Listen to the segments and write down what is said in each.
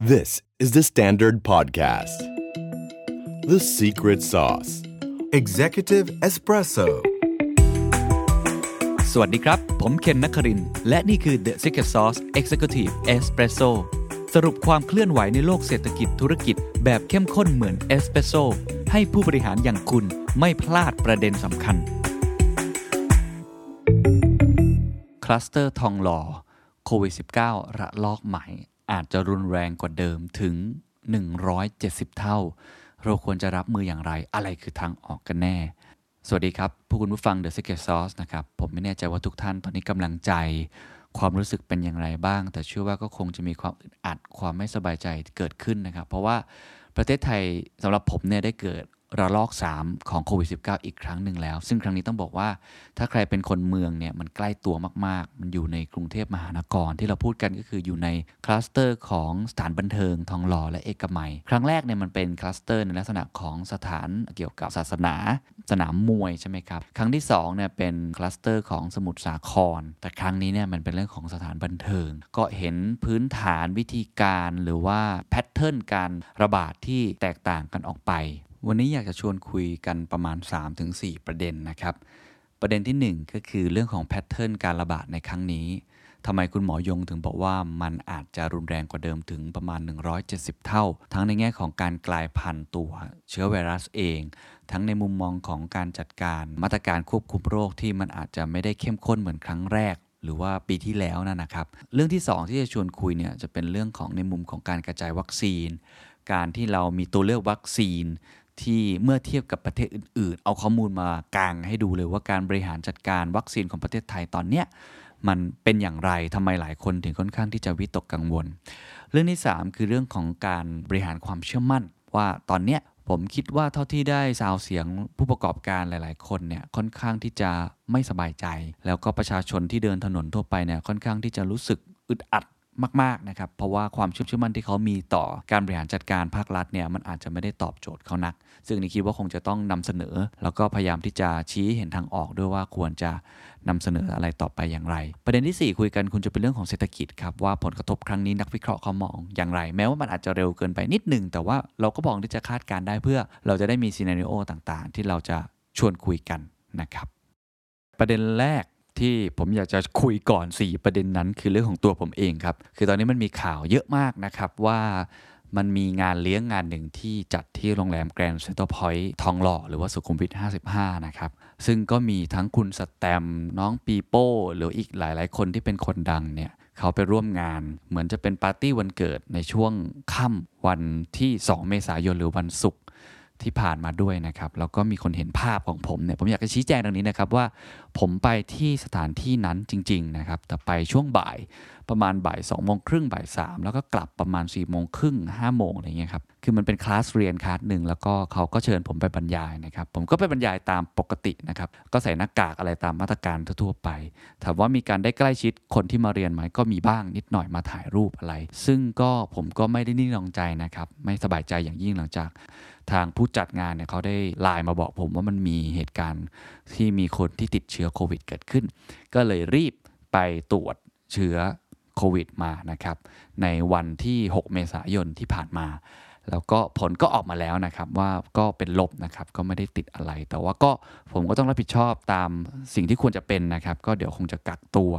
This is the Standard Podcast. The Secret Sauce Executive Espresso. สวัสดีครับ ผมเคนนักคริน และนี่คือ The Secret Sauce Executive Espresso สรุปความเคลื่อนไหวในโลกเศรษฐกิจธุรกิจแบบเข้มข้นเหมือนเอสเปรสโซให้ผู้บริหารอย่างคุณไม่พลาดประเด็นสำคัญ คลัสเตอร์ทองหล่อโควิด -19 ระลอกใหม่ อาจจะรุนแรงกว่าเดิมถึง 170 เท่า เราควรจะรับมืออย่างไร อะไรคือทางออกกันแน่ สวัสดีครับ ผู้คุณผู้ฟัง The Secret Sauce นะครับ ผมไม่แน่ใจว่าทุกท่านตอนนี้กำลังใจ ความรู้สึกเป็นอย่างไรบ้าง แต่เชื่อว่าก็คงจะมีความอึดอัด ความไม่สบายใจเกิดขึ้นนะครับ เพราะว่าประเทศไทยสำหรับผมเนี่ยได้เกิด ระลอก 3 ของโควิด -19 อีกครั้งหนึ่งแล้ว ซึ่งครั้งนี้ต้องบอกว่าถ้าใครเป็นคนเมืองเนี่ยมันใกล้ตัวมาก ๆ มันอยู่ในกรุงเทพมหานครที่เราพูดกันก็คืออยู่ในคลัสเตอร์ของสถานบันเทิงทองหล่อและเอกมัย ครั้งแรกเนี่ยมันเป็นคลัสเตอร์ในลักษณะของสถานเกี่ยวกับศาสนา สนามมวยใช่ไหมครับ ครั้งที่2เนี่ยเป็นคลัสเตอร์ของสมุทรสาคร แต่ครั้งนี้เนี่ยมันเป็นเรื่องของสถานบันเทิง ก็เห็นพื้นฐานวิธีการหรือว่า pattern การระบาดที่แตกต่างกันออกไป วันนี้อยากจะชวนคุยกันประมาณ 3-4 ประเด็นนะครับ ประเด็นที่ 1 ก็คือเรื่องของแพทเทิร์นการระบาดในครั้งนี้ทำไมคุณหมอยงถึงบอกว่ามันอาจจะรุนแรงกว่าเดิมถึงประมาณ 170 เท่า ทั้งในแง่ของการกลายพันธุ์ตัวเชื้อไวรัสเอง ทั้งในมุมมองของการจัดการมาตรการควบคุมโรคที่มันอาจจะไม่ได้เข้มข้นเหมือนครั้งแรก หรือว่าปีที่แล้วนะนะครับ เรื่องที่ 2 ที่จะชวนคุยเนี่ยจะเป็นเรื่องของในมุมของการกระจายวัคซีน การที่เรามีตัวเลือกวัคซีน ที่เมื่อเทียบกับประเทศอื่น ๆ เอาข้อมูลมากางให้ดูเลยว่าการบริหารจัดการวัคซีนของประเทศไทยตอนเนี้ยมันเป็นอย่างไรทำไมหลายคนถึงค่อนข้างที่จะวิตกกังวล เรื่องที่ 3 คือเรื่องของการบริหารความเชื่อมั่น ว่าตอนเนี้ยผมคิดว่าเท่าที่ได้ซาวเสียงผู้ประกอบการหลาย ๆ คนเนี่ยค่อนข้างที่จะไม่สบายใจ แล้วก็ประชาชนที่เดินถนนทั่วไปเนี่ยค่อนข้างที่จะรู้สึกอึดอัด มากๆนะครับเพราะว่าความเชื่อมั่นที่เขามีต่อการบริหารจัดการภาครัฐเนี่ยมันอาจจะไม่ได้ตอบโจทย์เขานัก ซึ่งนี่คิดว่าคงจะต้องนำเสนอ แล้วก็พยายามที่จะชี้เห็นทางออกด้วยว่าควรจะนำเสนออะไรต่อไปอย่างไร ประเด็นที่ 4 คุยกันคุณจะเป็นเรื่องของเศรษฐกิจครับว่าผลกระทบครั้งนี้นักวิเคราะห์เขามองอย่างไร แม้ว่ามันอาจจะเร็วเกินไปนิดหนึ่งแต่ว่าเราก็บอกที่จะคาดการได้เพื่อเราจะได้มีซีนารีโอต่างๆ ที่เราจะชวนคุยกันนะครับ ประเด็นแรก ที่ผมอยากจะคุยก่อน 4 ประเด็นนั้นคือเรื่องของตัวผมเองครับ คือตอนนี้มันมีข่าวเยอะมากนะครับว่ามันมีงานเลี้ยงงานหนึ่งที่จัดที่โรงแรมแกรนด์เซ็นทรัลพอยท์ทองหล่อหรือว่าสุขุมวิท 55 นะครับ ซึ่งก็มีทั้งคุณสแตมน้องปีโป้ หรืออีกหลายๆ คนที่เป็นคนดังเนี่ย เขาไปร่วมงาน เหมือนจะเป็นปาร์ตี้วันเกิดในช่วงค่ำวันที่ 2 เมษายนหรือวันศุกร์ ที่ผ่านมาด้วยนะครับแล้วก็มีคนเห็นภาพของผมเนี่ยผมอยากจะชี้แจงตรงนี้นะครับว่า ผมไปที่สถานที่นั้นจริง ๆ นะครับ แต่ไปช่วงบ่ายประมาณบ่าย2องโมงครึ่งบ่ายสามแล้วก็กลับประมาณ4ี่โมงครึ่งห้าโมงอะไรเงี้ยครับคือมันเป็นคลาสเรียนคลาสหนึ่งแล้วก็เขาก็เชิญผมไปบรรยายนะครับ ผมก็ไปบรรยายตามปกตินะครับก็ใส่หน้ากากอะไรตามมาตรการทั่วไปถามว่ามีการได้ใกล้ชิดคนที่มาเรียนไหมก็มีบ้างนิดหน่อยมาถ่ายรูปอะไร ซึ่งก็ผมก็ไม่ได้นิ่งนองใจนะครับไม่สบายใจอย่างยิ่งหลังจาก ทางผู้จัดงานเนี่ยเขาได้ไลน์มาบอกผมว่ามันมีเหตุการณ์ที่มีคนที่ติดเชื้อโควิดเกิดขึ้น ก็เลยรีบไปตรวจเชื้อโควิดมานะครับ ในวันที่ 6 เมษายนที่ผ่านมา แล้วก็ผลก็ออกมาแล้วนะครับว่าก็เป็นลบนะครับก็ไม่ได้ติดอะไร แต่ว่าก็ผมก็ต้องรับผิดชอบตามสิ่งที่ควรจะเป็นนะครับ ก็เดี๋ยวคงจะกักตัว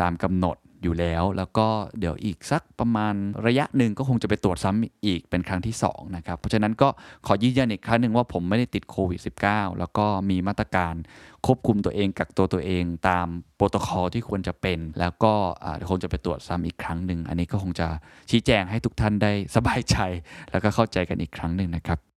ตามกำหนด อยู่แล้ว แล้วก็เดี๋ยวอีกสักประมาณระยะหนึ่งก็คงจะไปตรวจซ้ำอีกเป็นครั้งที่2นะครับ เพราะฉะนั้นก็ขอยืนยันอีกครั้งหนึ่งว่าผมไม่ได้ติดโควิด -19 แล้วก็มีมาตรการควบคุมตัวเองกักตัวตัวเองตามโปรโตคอลที่ควรจะเป็น แล้วก็คงจะไปตรวจซ้ำอีกครั้งหนึ่ง อันนี้ก็คงจะชี้แจงให้ทุกท่านได้สบายใจ แล้วก็เข้าใจกันอีกครั้งหนึ่งนะครับ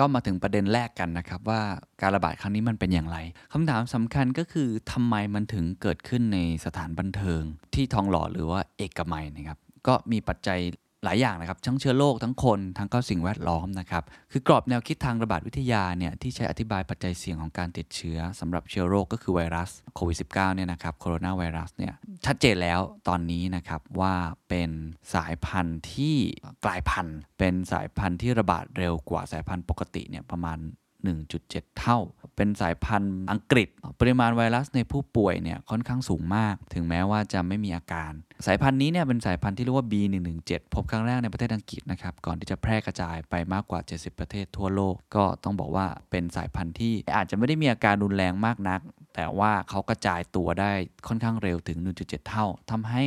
ก็มาถึงประเด็นแรกกันนะครับว่าการระบาดครั้งนี้มันเป็นอย่างไรคำถามสำคัญก็คือทำไมมันถึงเกิดขึ้นในสถานบันเทิง ที่ทองหล่อหรือว่าเอกมัยนะครับก็มีปัจจัย หลายอย่างนะครับ ทั้งเชื้อโรคทั้งคนทั้งก็สิ่งแวดล้อมนะครับ คือกรอบแนวคิดทางระบาดวิทยาเนี่ยที่ใช้อธิบายปัจจัยเสี่ยงของการติดเชื้อสำหรับเชื้อโรคก็คือไวรัสโควิด -19 เนี่ยนะครับโคโรนาไวรัสเนี่ยชัดเจนแล้วตอนนี้นะครับว่าเป็นสายพันธุ์ที่กลายพันธุ์ เป็นสายพันธุ์ที่ระบาดเร็วกว่าสายพันธุ์ปกติเนี่ยประมาณ 1.7 เท่า เป็นสายพันธุ์อังกฤษ ปริมาณไวรัสในผู้ป่วยเนี่ยค่อนข้างสูงมาก ถึงแม้ว่าจะไม่มีอาการ สายพันธุ์นี้เนี่ยเป็นสายพันธุ์ที่เรียกว่า B117 พบครั้งแรกในประเทศอังกฤษนะครับ ก่อนที่จะแพร่กระจายไปมากกว่า 70 ประเทศทั่วโลก ก็ต้องบอกว่าเป็นสายพันธุ์ที่อาจจะไม่ได้มีอาการรุนแรงมากนัก แต่ว่าเขากระจายตัวได้ค่อนข้างเร็วถึง 1.7 เท่าทำให้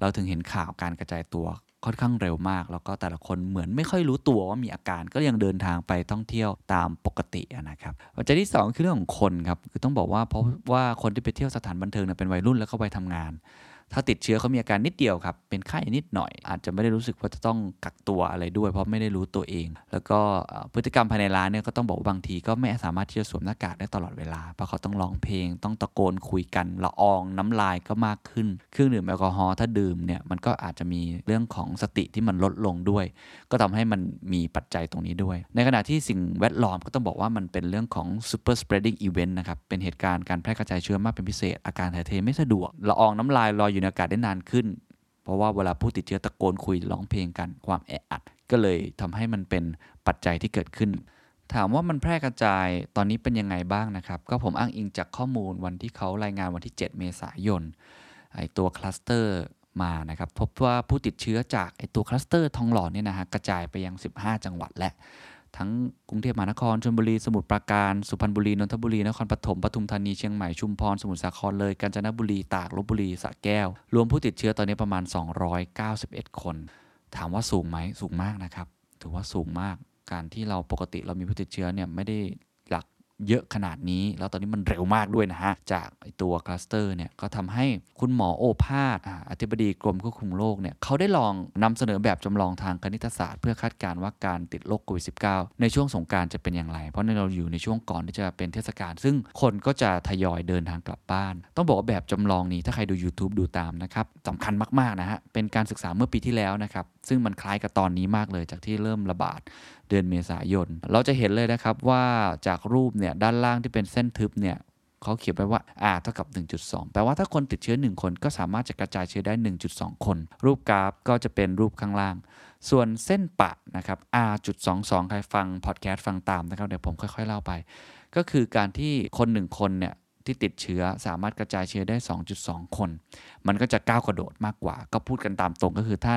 เราถึงเห็นข่าวการกระจายตัว ค่อนข้างเร็วมาก แล้วก็แต่ละคนเหมือนไม่ค่อยรู้ตัวว่ามีอาการก็ยังเดินทางไปท่องเที่ยวตามปกตินะครับปัจจัยที่ 2 คือเรื่องของคนครับคือต้องบอกว่าเพราะว่าคนที่ไปเที่ยวสถานบันเทิงเป็นวัยรุ่นแล้วก็ไปทำงาน ถ้าติดเชื้อเขามีอาการนิดเดียวครับ เป็นไข้นิดหน่อย อาจจะไม่ได้รู้สึกว่าจะต้องกักตัวอะไรด้วย เพราะไม่ได้รู้ตัวเอง แล้วก็พฤติกรรมภายในร้านเนี่ยก็ต้องบอกว่าบางทีก็ไม่สามารถที่จะสวมหน้ากากได้ตลอดเวลา เพราะเขาต้องร้องเพลง ต้องตะโกนคุยกัน ละอองน้ำลายก็มากขึ้น เครื่องดื่มแอลกอฮอล์ถ้าดื่มเนี่ยมันก็อาจจะมีเรื่องของสติที่มันลดลงด้วย ก็ทำให้มันมีปัจจัยตรงนี้ด้วย ในขณะที่สิ่งแวดล้อมก็ต้องบอกว่ามันเป็นเรื่องของ super spreading event นะครับ เป็นเหตุการณ์การแพร่กระจายเชื้อมากเป็นพิเศษ อาการถ่ายเทไม่สะดวก ละอองน้ำลายลอยอยู่ในอากาศได้นานขึ้น เพราะว่าเวลาผู้ติดเชื้อตะโกนคุยร้องเพลงกันความแออัด ก็เลยทำให้มันเป็นปัจจัยที่เกิดขึ้น ถามว่ามันแพร่กระจายตอนนี้เป็นยังไงบ้างนะครับ ก็ผมอ้างอิงจากข้อมูลวันที่เขารายงานวันที่ 7 เมษายนไอตัวคลัสเตอร์มานะครับ พบว่าผู้ติดเชื้อจากไอตัวคลัสเตอร์ทองหล่อเนี่ยนะฮะกระจายไปยัง 15 จังหวัดและ ทั้งกรุงเทพมหานครชลบุรี สมุทรปราการ สุพรรณบุรี นนทบุรี นครปฐม ปทุมธานี เชียงใหม่ ชุมพร สมุทรสาคร เลย กาญจนบุรี ตาก ลพบุรี สระแก้ว รวมผู้ติดเชื้อตอนนี้ประมาณ 291 คน ถามว่าสูงไหม สูงมากนะครับ ถือว่าสูงมาก การที่เราปกติเรามีผู้ติดเชื้อเนี่ยไม่ได้ เยอะขนาดนี้ แล้วตอนนี้มันเร็วมากด้วยนะฮะ จากตัวคลัสเตอร์เนี่ยก็ทำให้คุณหมอโอภาสอธิบดีกรมควบคุมโรคเนี่ยเขาได้ลองนำเสนอแบบจำลองทางคณิตศาสตร์ เพื่อคาดการณ์ว่าการติดโรคโควิด -19 ในช่วงสงการจะเป็นอย่างไร เพราะในเราอยู่ในช่วงก่อนที่จะเป็นเทศกาลซึ่งคนก็จะทยอยเดินทางกลับบ้าน ต้องบอกว่าแบบจำลองนี้ถ้าใครดู YouTube ดูตามนะครับสำคัญมากๆนะฮะเป็นการศึกษาเมื่อปีที่แล้วนะครับ ซึ่งมันคล้ายกับตอนนี้มากเลยจากที่เริ่มระบาดเดือนเมษายน เราจะเห็นเลยนะครับว่าจากรูปเนี่ยด้านล่างที่เป็นเส้นทึบเนี่ยเขาเขียนไปว่า R เท่ากับ 1.2 แปลว่าถ้าคนติดเชื้อ 1 คนก็สามารถจะกระจายเชื้อได้ 1.2 คน รูปกราฟก็จะเป็นรูปข้างล่าง ส่วนเส้นปะนะครับ R.22 ใครฟังพอดแคสต์ฟังตามนะครับ เดี๋ยวผมค่อยๆ เล่าไป ก็คือการที่คน 1 คนเนี่ย ที่ติดเชื้อสามารถกระจายเชื้อได้ 2.2 คน มันก็จะก้าวกระโดดมากกว่า ก็พูดกันตามตรงก็คือถ้า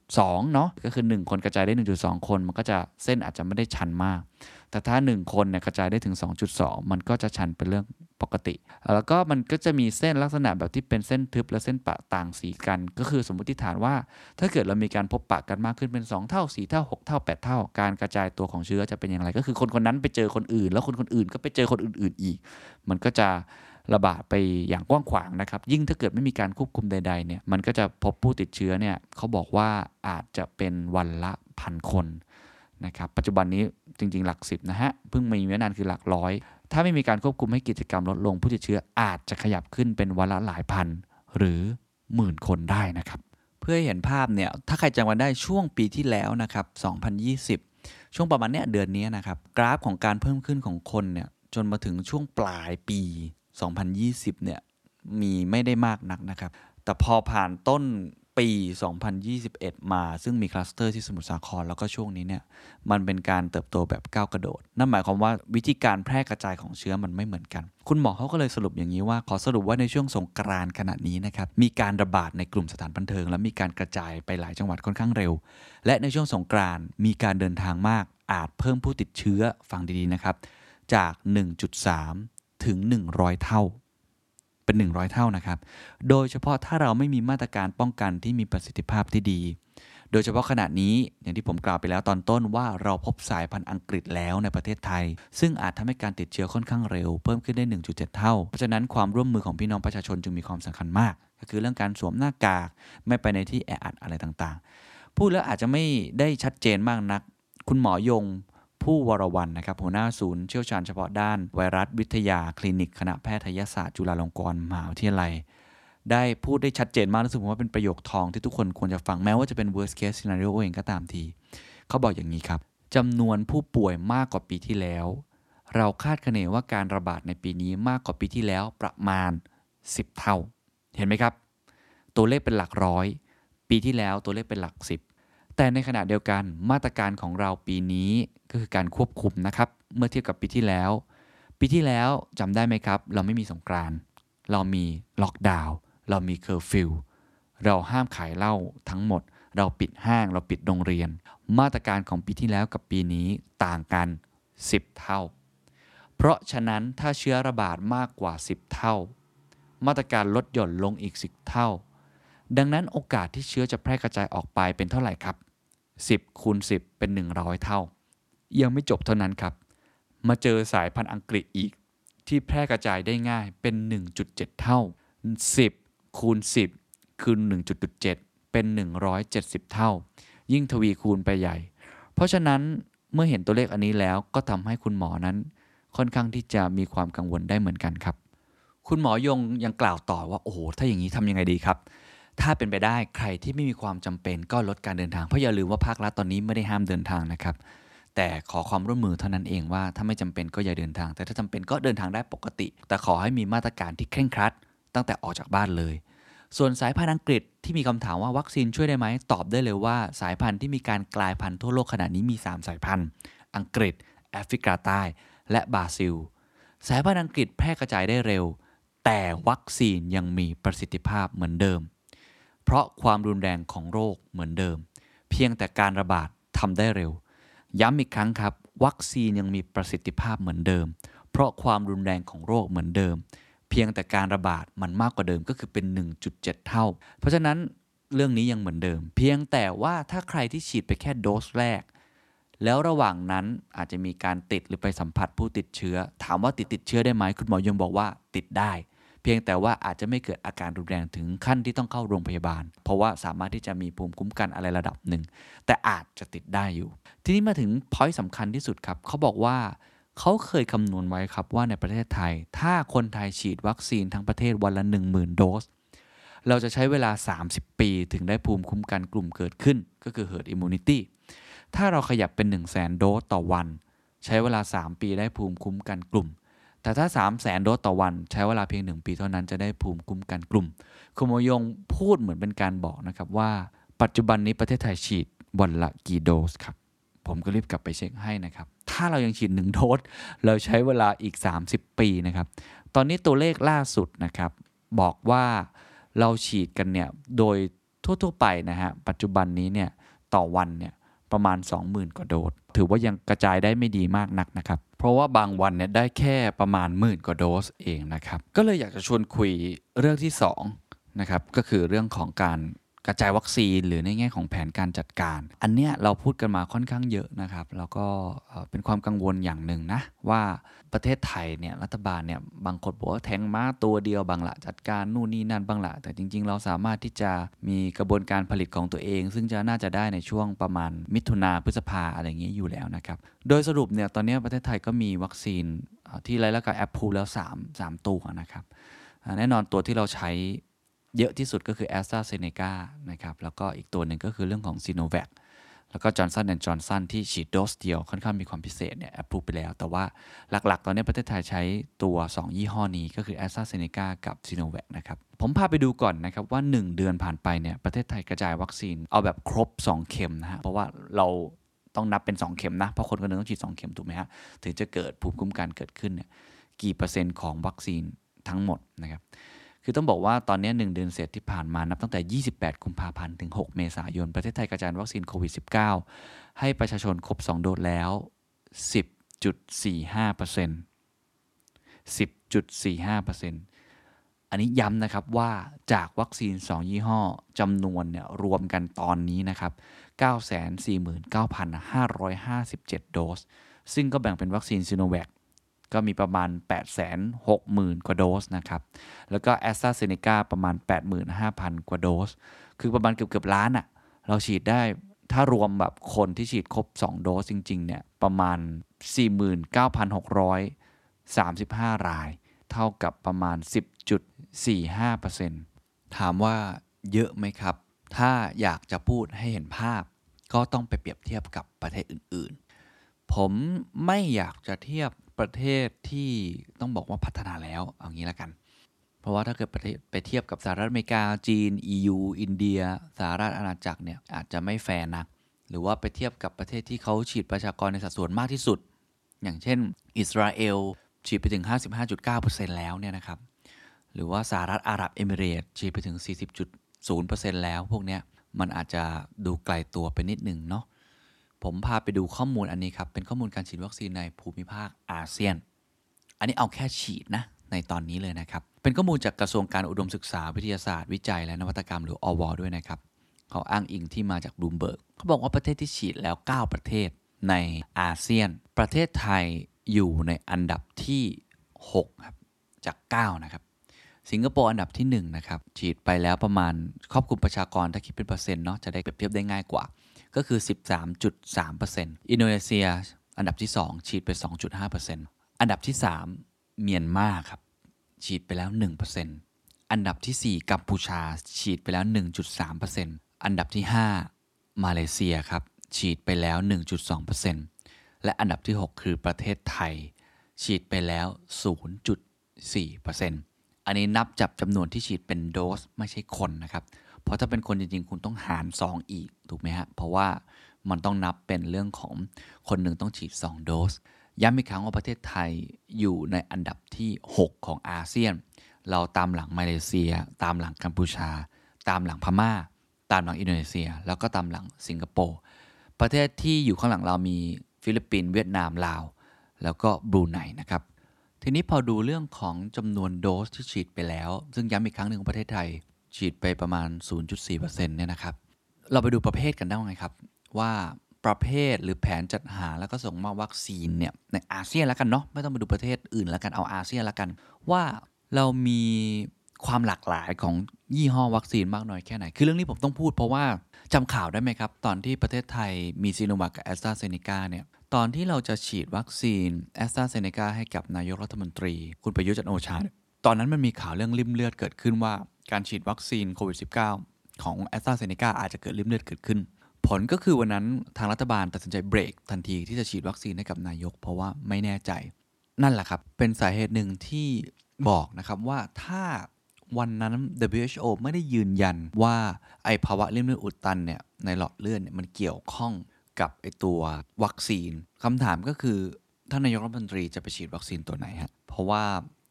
1.2 เนาะก็คือ 1 คนกระจายได้ 1.2 คน มันก็จะเส้นอาจจะไม่ได้ชันมาก แต่ถ้า 1 คนเนี่ยกระจายได้ถึง 2.2 มันก็จะชันเป็นเรื่องปกติ แล้วก็มันก็จะมีเส้นลักษณะแบบที่เป็นเส้นทึบและเส้นปะต่างสีกัน ก็คือสมมติฐานว่า ถ้าเกิดเรามีการพบปะกันมากขึ้นเป็น 2 เท่า 4 เท่า 6 เท่า 8 เท่า การกระจายตัวของเชื้อจะเป็นอย่างไร ก็คือคนคนนั้นไปเจอคนอื่น แล้วคนคนอื่นก็ไปเจอคนอื่น ๆ อีก มันก็จะระบาดไปอย่างกว้างขวางนะครับ ยิ่งถ้าเกิดไม่มีการควบคุมใดๆเนี่ยมันก็จะพบผู้ติดเชื้อเนี่ยเขาบอกว่าอาจจะเป็นวันละพันคน นะครับปัจจุบันนี้จริง ๆ หลักสิบนะฮะ เพิ่งมีไม่นานคือหลักร้อย ถ้าไม่มีการควบคุมให้กิจกรรมลดลง ผู้ติดเชื้ออาจจะขยับขึ้นเป็นวันละหลายพัน หรือหมื่นคนได้นะครับ เพื่อให้เห็นภาพเนี่ย ถ้าใครจำกันได้ช่วงปีที่แล้วนะครับ 2020 ช่วงประมาณเนี้ยเดือนนี้นะครับ กราฟของการเพิ่มขึ้นของคนเนี่ยจนมาถึงช่วงปลายปี 2020 เนี่ยมีไม่ได้มากนักนะครับ แต่พอผ่านต้น ปี 2021 มา ซึ่งมีคลัสเตอร์ที่สมุทรสาคร แล้วก็ช่วงนี้เนี่ย มันเป็นการเติบโตแบบก้าวกระโดด นั่นหมายความว่าวิธีการแพร่กระจายของเชื้อมันไม่เหมือนกัน คุณหมอเขาก็เลยสรุปอย่างนี้ว่า ขอสรุปว่าในช่วงสงกรานต์ขณะนี้นะครับ มีการระบาดในกลุ่มสถานบันเทิง และมีการกระจายไปหลายจังหวัดค่อนข้างเร็ว และในช่วงสงกรานต์มีการเดินทางมาก อาจเพิ่มผู้ติดเชื้อฟังดีๆนะครับ จาก 1.3 ถึง 100 เท่า เป็น 100 เท่านะครับ โดยเฉพาะถ้าเราไม่มีมาตรการป้องกันที่มีประสิทธิภาพที่ดี โดยเฉพาะขณะนี้อย่างที่ผมกล่าวไปแล้วตอนต้นว่าเราพบสายพันธุ์อังกฤษแล้วในประเทศไทย ซึ่งอาจทำให้การติดเชื้อค่อนข้างเร็ว เพิ่มขึ้นได้ 1.7 เท่า เพราะฉะนั้นความร่วมมือของพี่น้องประชาชนจึงมีความสำคัญมาก ก็คือเรื่องการสวมหน้ากาก ไม่ไปในที่แออัดอะไรต่างๆ พูดแล้วอาจจะไม่ได้ชัดเจนมากนัก คุณหมอยง ผู้วรวันนะครับหัวหน้าศูนย์เชี่ยวชาญเฉพาะด้านไวรัสวิทยาคลินิกคณะแพทยศาสตร์จุฬาลงกรณ์มหาวิทยาลัย ได้พูดได้ชัดเจนมากรู้สึกว่าเป็นประโยคทองที่ทุกคนควรจะฟังแม้ว่าจะเป็น worst case scenario เองก็ตามที เขาบอกอย่างนี้ครับจำนวนผู้ป่วยมากกว่าปีที่แล้ว เราคาดคะเนว่าการระบาดในปีนี้มากกว่าปีที่แล้วประมาณ 10 เท่า เห็นไหมครับ ตัวเลขเป็นหลักร้อย ปีที่แล้วตัวเลขเป็นหลัก10 แต่ในขณะเดียวกันมาตรการของเราปีนี้ก็คือการควบคุมนะครับ เมื่อเทียบกับปีที่แล้ว ปีที่แล้วจำได้ไหมครับ เราไม่มีสงกรานต์เรามีล็อกดาวน์เรามีเคอร์ฟิวเราห้ามขายเหล้าทั้งหมด เราปิดห้างเราปิดโรงเรียน มาตรการของปีที่แล้วกับปีนี้ต่างกัน 10 เท่า เพราะฉะนั้นถ้าเชื้อระบาดมากกว่า 10 เท่า มาตรการลดหย่อนลงอีก 10 เท่า ดังนั้นโอกาสที่เชื้อจะแพร่กระจายออกไปเป็นเท่าไหร่ครับ 10คูณ10 เป็น 100 เท่า ยังไม่จบเท่านั้นครับ มาเจอสายพันธุ์อังกฤษอีก ที่แพร่กระจายได้ง่ายเป็น 1.7 เท่า 10คูณ10 คือ 1.7 เป็น 170 เท่า ยิ่งทวีคูณไปใหญ่ เพราะฉะนั้นเมื่อเห็นตัวเลขอันนี้แล้วก็ทำให้คุณหมอนั้น ค่อนข้างที่จะมีความกังวลได้เหมือนกันครับ คุณหมอยงยังกล่าวต่อว่าโอ้โหถ้าอย่างนี้ทำยังไงดีครับ ถ้าเป็นไปได้ใครที่ไม่มีความจำเป็นก็ลดการเดินทาง เพราะอย่าลืมว่าภาครัฐตอนนี้ไม่ได้ห้ามเดินทางนะครับ แต่ขอความร่วมมือเท่านั้นเองว่าถ้าไม่จำเป็นก็อย่าเดินทาง แต่ถ้าจำเป็นก็เดินทางได้ปกติ แต่ขอให้มีมาตรการที่เคร่งครัด ตั้งแต่ออกจากบ้านเลย ส่วนสายพันธุ์อังกฤษที่มีคำถามว่าวัคซีนช่วยได้ไหมตอบได้เลยว่า สายพันธุ์ที่มีการกลายพันธุ์ทั่วโลกขณะนี้มี 3 สายพันธุ์ อังกฤษแอฟริกาใต้ และบราซิล สายพันธุ์อังกฤษแพร่กระจายได้เร็ว แต่วัคซีนยังมีประสิทธิภาพเหมือนเดิม เพราะความรุนแรงของโรคเหมือนเดิม เพียงแต่การระบาดทำได้เร็ว ย้ำอีกครั้งครับ วัคซีนยังมีประสิทธิภาพเหมือนเดิม เพราะความรุนแรงของโรคเหมือนเดิม เพียงแต่การระบาดมันมากกว่าเดิมก็คือเป็น 1.7 เท่า เพราะฉะนั้นเรื่องนี้ยังเหมือนเดิม เพียงแต่ว่าถ้าใครที่ฉีดไปแค่โดสแรก แล้วระหว่างนั้นอาจจะมีการติดหรือไปสัมผัสผู้ติดเชื้อ ถามว่าติดติดเชื้อได้ไหมคุณหมอยังบอกว่าติดได้ เพียงแต่ว่าอาจจะไม่เกิดอาการรุนแรงถึงขั้นที่ต้องเข้าโรงพยาบาล เพราะว่าสามารถที่จะมีภูมิคุ้มกันอะไรระดับหนึ่ง แต่อาจจะติดได้อยู่ ทีนี้มาถึงพอยต์สำคัญที่สุดครับเขาบอกว่าเขาเคยคำนวณไว้ครับว่าในประเทศไทย ถ้าคนไทยฉีดวัคซีนทั้งประเทศวันละ 10,000 โดส เราจะใช้เวลา 30 ปีถึงได้ภูมิคุ้มกันกลุ่มเกิดขึ้น ก็คือ herd immunity ถ้าเราขยับเป็น 1 0 0 0 0แโดสต่อวัน ใช้เวลา 3 ปีได้ภูมิคุ้มกันกลุ่ม แต่ถ้า 3 0 0แสนโดสต่อวัน ใช้เวลาเพียง 1 ปีเท่านั้นจะได้ภูมิคุ้มกันกลุ่ม คุณโมยงพูดเหมือนเป็นการบอกนะครับว่า ปัจจุบันนี้ประเทศไทยฉีดวันละกี่โดสครับ ผมก็รีบกลับไปเช็คให้นะครับ ถ้าเรายังฉีด 1 โดส เราใช้เวลาอีก 30 ปีนะครับ ตอนนี้ตัวเลขล่าสุดนะครับ บอกว่าเราฉีดกันเนี่ยโดยทั่วๆไปนะฮะปัจจุบันนี้เนี่ยต่อวันเนี่ย ประมาณ 20,000 กว่าโดส ถือว่ายังกระจายได้ไม่ดีมากนักนะครับ เพราะว่าบางวันเนี่ยได้แค่ประมาณหมื่นกว่าโดสเองนะครับ ก็เลยอยากจะชวนคุยเรื่องที่2นะครับก็คือเรื่องของการ กระจายวัคซีนหรือในแง่ของแผนการจัดการ อันเนี้ยเราพูดกันมาค่อนข้างเยอะนะครับแล้วก็เป็นความกังวลอย่างหนึ่งนะว่าประเทศไทยเนี่ยรัฐบาลเนี่ยบางคนบอกว่าแทงม้าตัวเดียวบางละจัดการนู่นนี่นั่นบางละแต่จริง ๆ เราสามารถที่จะมีกระบวนการผลิตของตัวเอง ซึ่งจะน่าจะได้ในช่วงประมาณมิถุนาพฤษภาอะไรอย่างเงี้ยอยู่แล้วนะครับโดยสรุปเนี่ยตอนนี้ประเทศไทยก็มีวัคซีนที่ไรแล้วก็แอปพูแล้ว 3 3 ตัวนะครับแน่นอนตัวที่เราใช้ เยอะที่สุดก็คือ a s t r a z เซ e c a นะครับแล้วก็อีกตัวหนึ่งก็คือเรื่องของ s i n o v a c แล้วก็ Johnson Johnson ที่ฉีดโดสเดียวค่อนข้างมีความพิเศษเนี่ยแอปพูไปแล้ว แต่ว่าหลักๆ ตอนนี้ประเทศไทยใช้ตัว 2 ยี่ห้อนี้ก็คือ a s t r a z เซ e c a กับ s i n o v a c นะครับ ผมพาไปดูก่อนนะครับว่า 1 เดือนผ่านไปเนี่ยประเทศไทยกระจายวัคซีนเอาแบบครบ 2 เข็มนะฮะเพราะว่าเราต้องนับเป็น 2 เข็มนะ เพราะคนคนนึงต้องฉีด 2 เข็มถูกไหมฮะถึงจะเกิดภูมิคุ้มกันเกิดขึ้นเนี่ยกี่เปอร์เซ็นต์ของวัคซีนทั้งหมดนะครับ คือต้องบอกว่าตอนนี้1เดือนเสร็จที่ผ่านมานับตั้งแต่ 28 กุมภาพันธ์ถึง 6 เมษายน ประเทศไทยกระจายวัคซีนโควิด -19 ให้ประชาชนครบ 2 โดสแล้ว 10.45% 10.45%อันนี้ย้ำนะครับว่าจากวัคซีน 2 ยี่ห้อจำนวนเนี่ยรวมกันตอนนี้นะครับ 949,557 โดส ซึ่งก็แบ่งเป็นวัคซีนซีโนแวค ก็มีประมาณ 860,000 กว่าโดสนะครับ แล้วก็แอสตราเซเนกาประมาณ 85,000 กว่าโดส คือประมาณเกือบเกือบล้านอะ่ะ เราฉีดได้ถ้ารวมแบบคนที่ฉีดครบ 2 โดสจริง ๆ เนี่ย ประมาณ 49,635 ราย เท่ากับประมาณ 10.45%ถามว่าเยอะไหมครับ ถ้าอยากจะพูดให้เห็นภาพ ก็ต้องไปเปรียบเทียบกับประเทศอื่น ๆ ผมไม่อยากจะเทียบ ประเทศที่ต้องบอกว่าพัฒนาแล้วเอางี้แล้วกัน เพราะว่าถ้าเกิดประเทศไปเทียบกับสหรัฐอเมริกาจีน EU อินเดียสหราชอาณาจักรเนี่ยอาจจะไม่แฟร์นัก หรือว่าไปเทียบกับประเทศที่เขาฉีดประชากรในสัดส่วนมากที่สุด อย่างเช่น อิสราเอลฉีดไปถึง 55.9%แล้วเนี่ยนะครับหรือว่าสหรัฐอาหรับเอมิเรตฉีดไปถึง 40.0%แล้ว พวกเนี้ยมันอาจจะดูไกลตัวไปนิดหนึ่งเนาะ ผมพาไปดูข้อมูลอันนี้ครับ เป็นข้อมูลการฉีดวัคซีนในภูมิภาคอาเซียน อันนี้เอาแค่ฉีดนะ ในตอนนี้เลยนะครับ เป็นข้อมูลจากกระทรวงการอุดมศึกษาวิทยาศาสตร์วิจัยและนวัตกรรมหรืออว. ด้วยนะครับ เขาอ้างอิงที่มาจากบลูมเบิร์กเขาบอกว่าประเทศที่ฉีดแล้ว 9 ประเทศในอาเซียน ประเทศไทยอยู่ในอันดับที่ 6 ครับ จาก 9 นะครับ สิงคโปร์อันดับที่ 1 นะครับ ฉีดไปแล้วประมาณครอบคลุมประชากรถ้าคิดเป็นเปอร์เซ็นต์เนาะจะได้เปรียบเทียบได้ง่ายกว่า ก็คือ 13.3%อินโดนีเซีย อันดับที่ 2 ฉีดไป 2.5%อันดับที่ 3 เมียนมาครับ ฉีดไปแล้ว 1%อันดับที่ 4 กัมพูชา ฉีดไปแล้ว 1.3%อันดับที่ 5 มาเลเซียครับ ฉีดไปแล้ว 1.2%และอันดับที่ 6 คือประเทศไทย ฉีดไปแล้ว 0.4%อันนี้นับจับจำนวนที่ฉีดเป็นโดสไม่ใช่คนนะครับ เพราะถ้าเป็นคนจริงๆ คุณต้องหาร 2 อีกถูกไหมฮะ เพราะว่ามันต้องนับเป็นเรื่องของคนหนึ่งต้องฉีด 2 โดส ย้ำอีกครั้งว่าประเทศไทยอยู่ในอันดับที่ 6 ของอาเซียน เราตามหลังมาเลเซีย ตามหลังกัมพูชา ตามหลังพม่า ตามหลังอินโดนีเซีย แล้วก็ตามหลังสิงคโปร์ ประเทศที่อยู่ข้างหลังเรามีฟิลิปปินส์เวียดนามลาว แล้วก็บรูไนนะครับทีนี้พอดูเรื่องของจำนวนโดสที่ฉีดไปแล้ว ซึ่งย้ำอีกครั้งหนึ่งประเทศไทย ฉีดไปประมาณ 0.4%เนี่ยนะครับ เราไปดูประเภทกันได้ไงครับ ว่าประเภทหรือแผนจัดหาแล้วก็ส่งมอบวัคซีนเนี่ยในอาเซียนแล้วกันเนาะไม่ต้องไปดูประเทศอื่นแล้วกันเอาอาเซียนแล้วกัน ว่าเรามีความหลากหลายของยี่ห้อวัคซีนมากน้อยแค่ไหน คือเรื่องนี้ผมต้องพูดเพราะว่าจำข่าวได้ไหมครับ ตอนที่ประเทศไทยมีซีโนวากับแอสตราเซเนกาเนี่ยตอนที่เราจะฉีดวัคซีนแอสตราเซเนกาให้กับนายกรัฐมนตรี คุณประยุทธ์จันโอชา ตอนนั้นมันมีข่าวเรื่องริ่มเลือดเกิดขึ้นว่า การฉีดวัคซีนโควิด -19 ของแอสตราเซเนกาอาจจะเกิดริ่มเลือดเกิดขึ้น ผลก็คือวันนั้นทางรัฐบาลตัดสินใจเบรกทันทีที่จะฉีดวัคซีนให้กับนายก เพราะว่าไม่แน่ใจ นั่นแหละครับ เป็นสาเหตุหนึ่งที่บอกนะครับว่าถ้าวันนั้น WHO ไม่ได้ยืนยันว่าไอภาวะริ่มเลือดอุดตันเนี่ยในหลอดเลือดเนี่ยมันเกี่ยวข้องกับไอตัววัคซีนคำถามก็คือท่านนายกรัฐมนตรีจะไปฉีดวัคซีนตัวไหนฮะเพราะว่า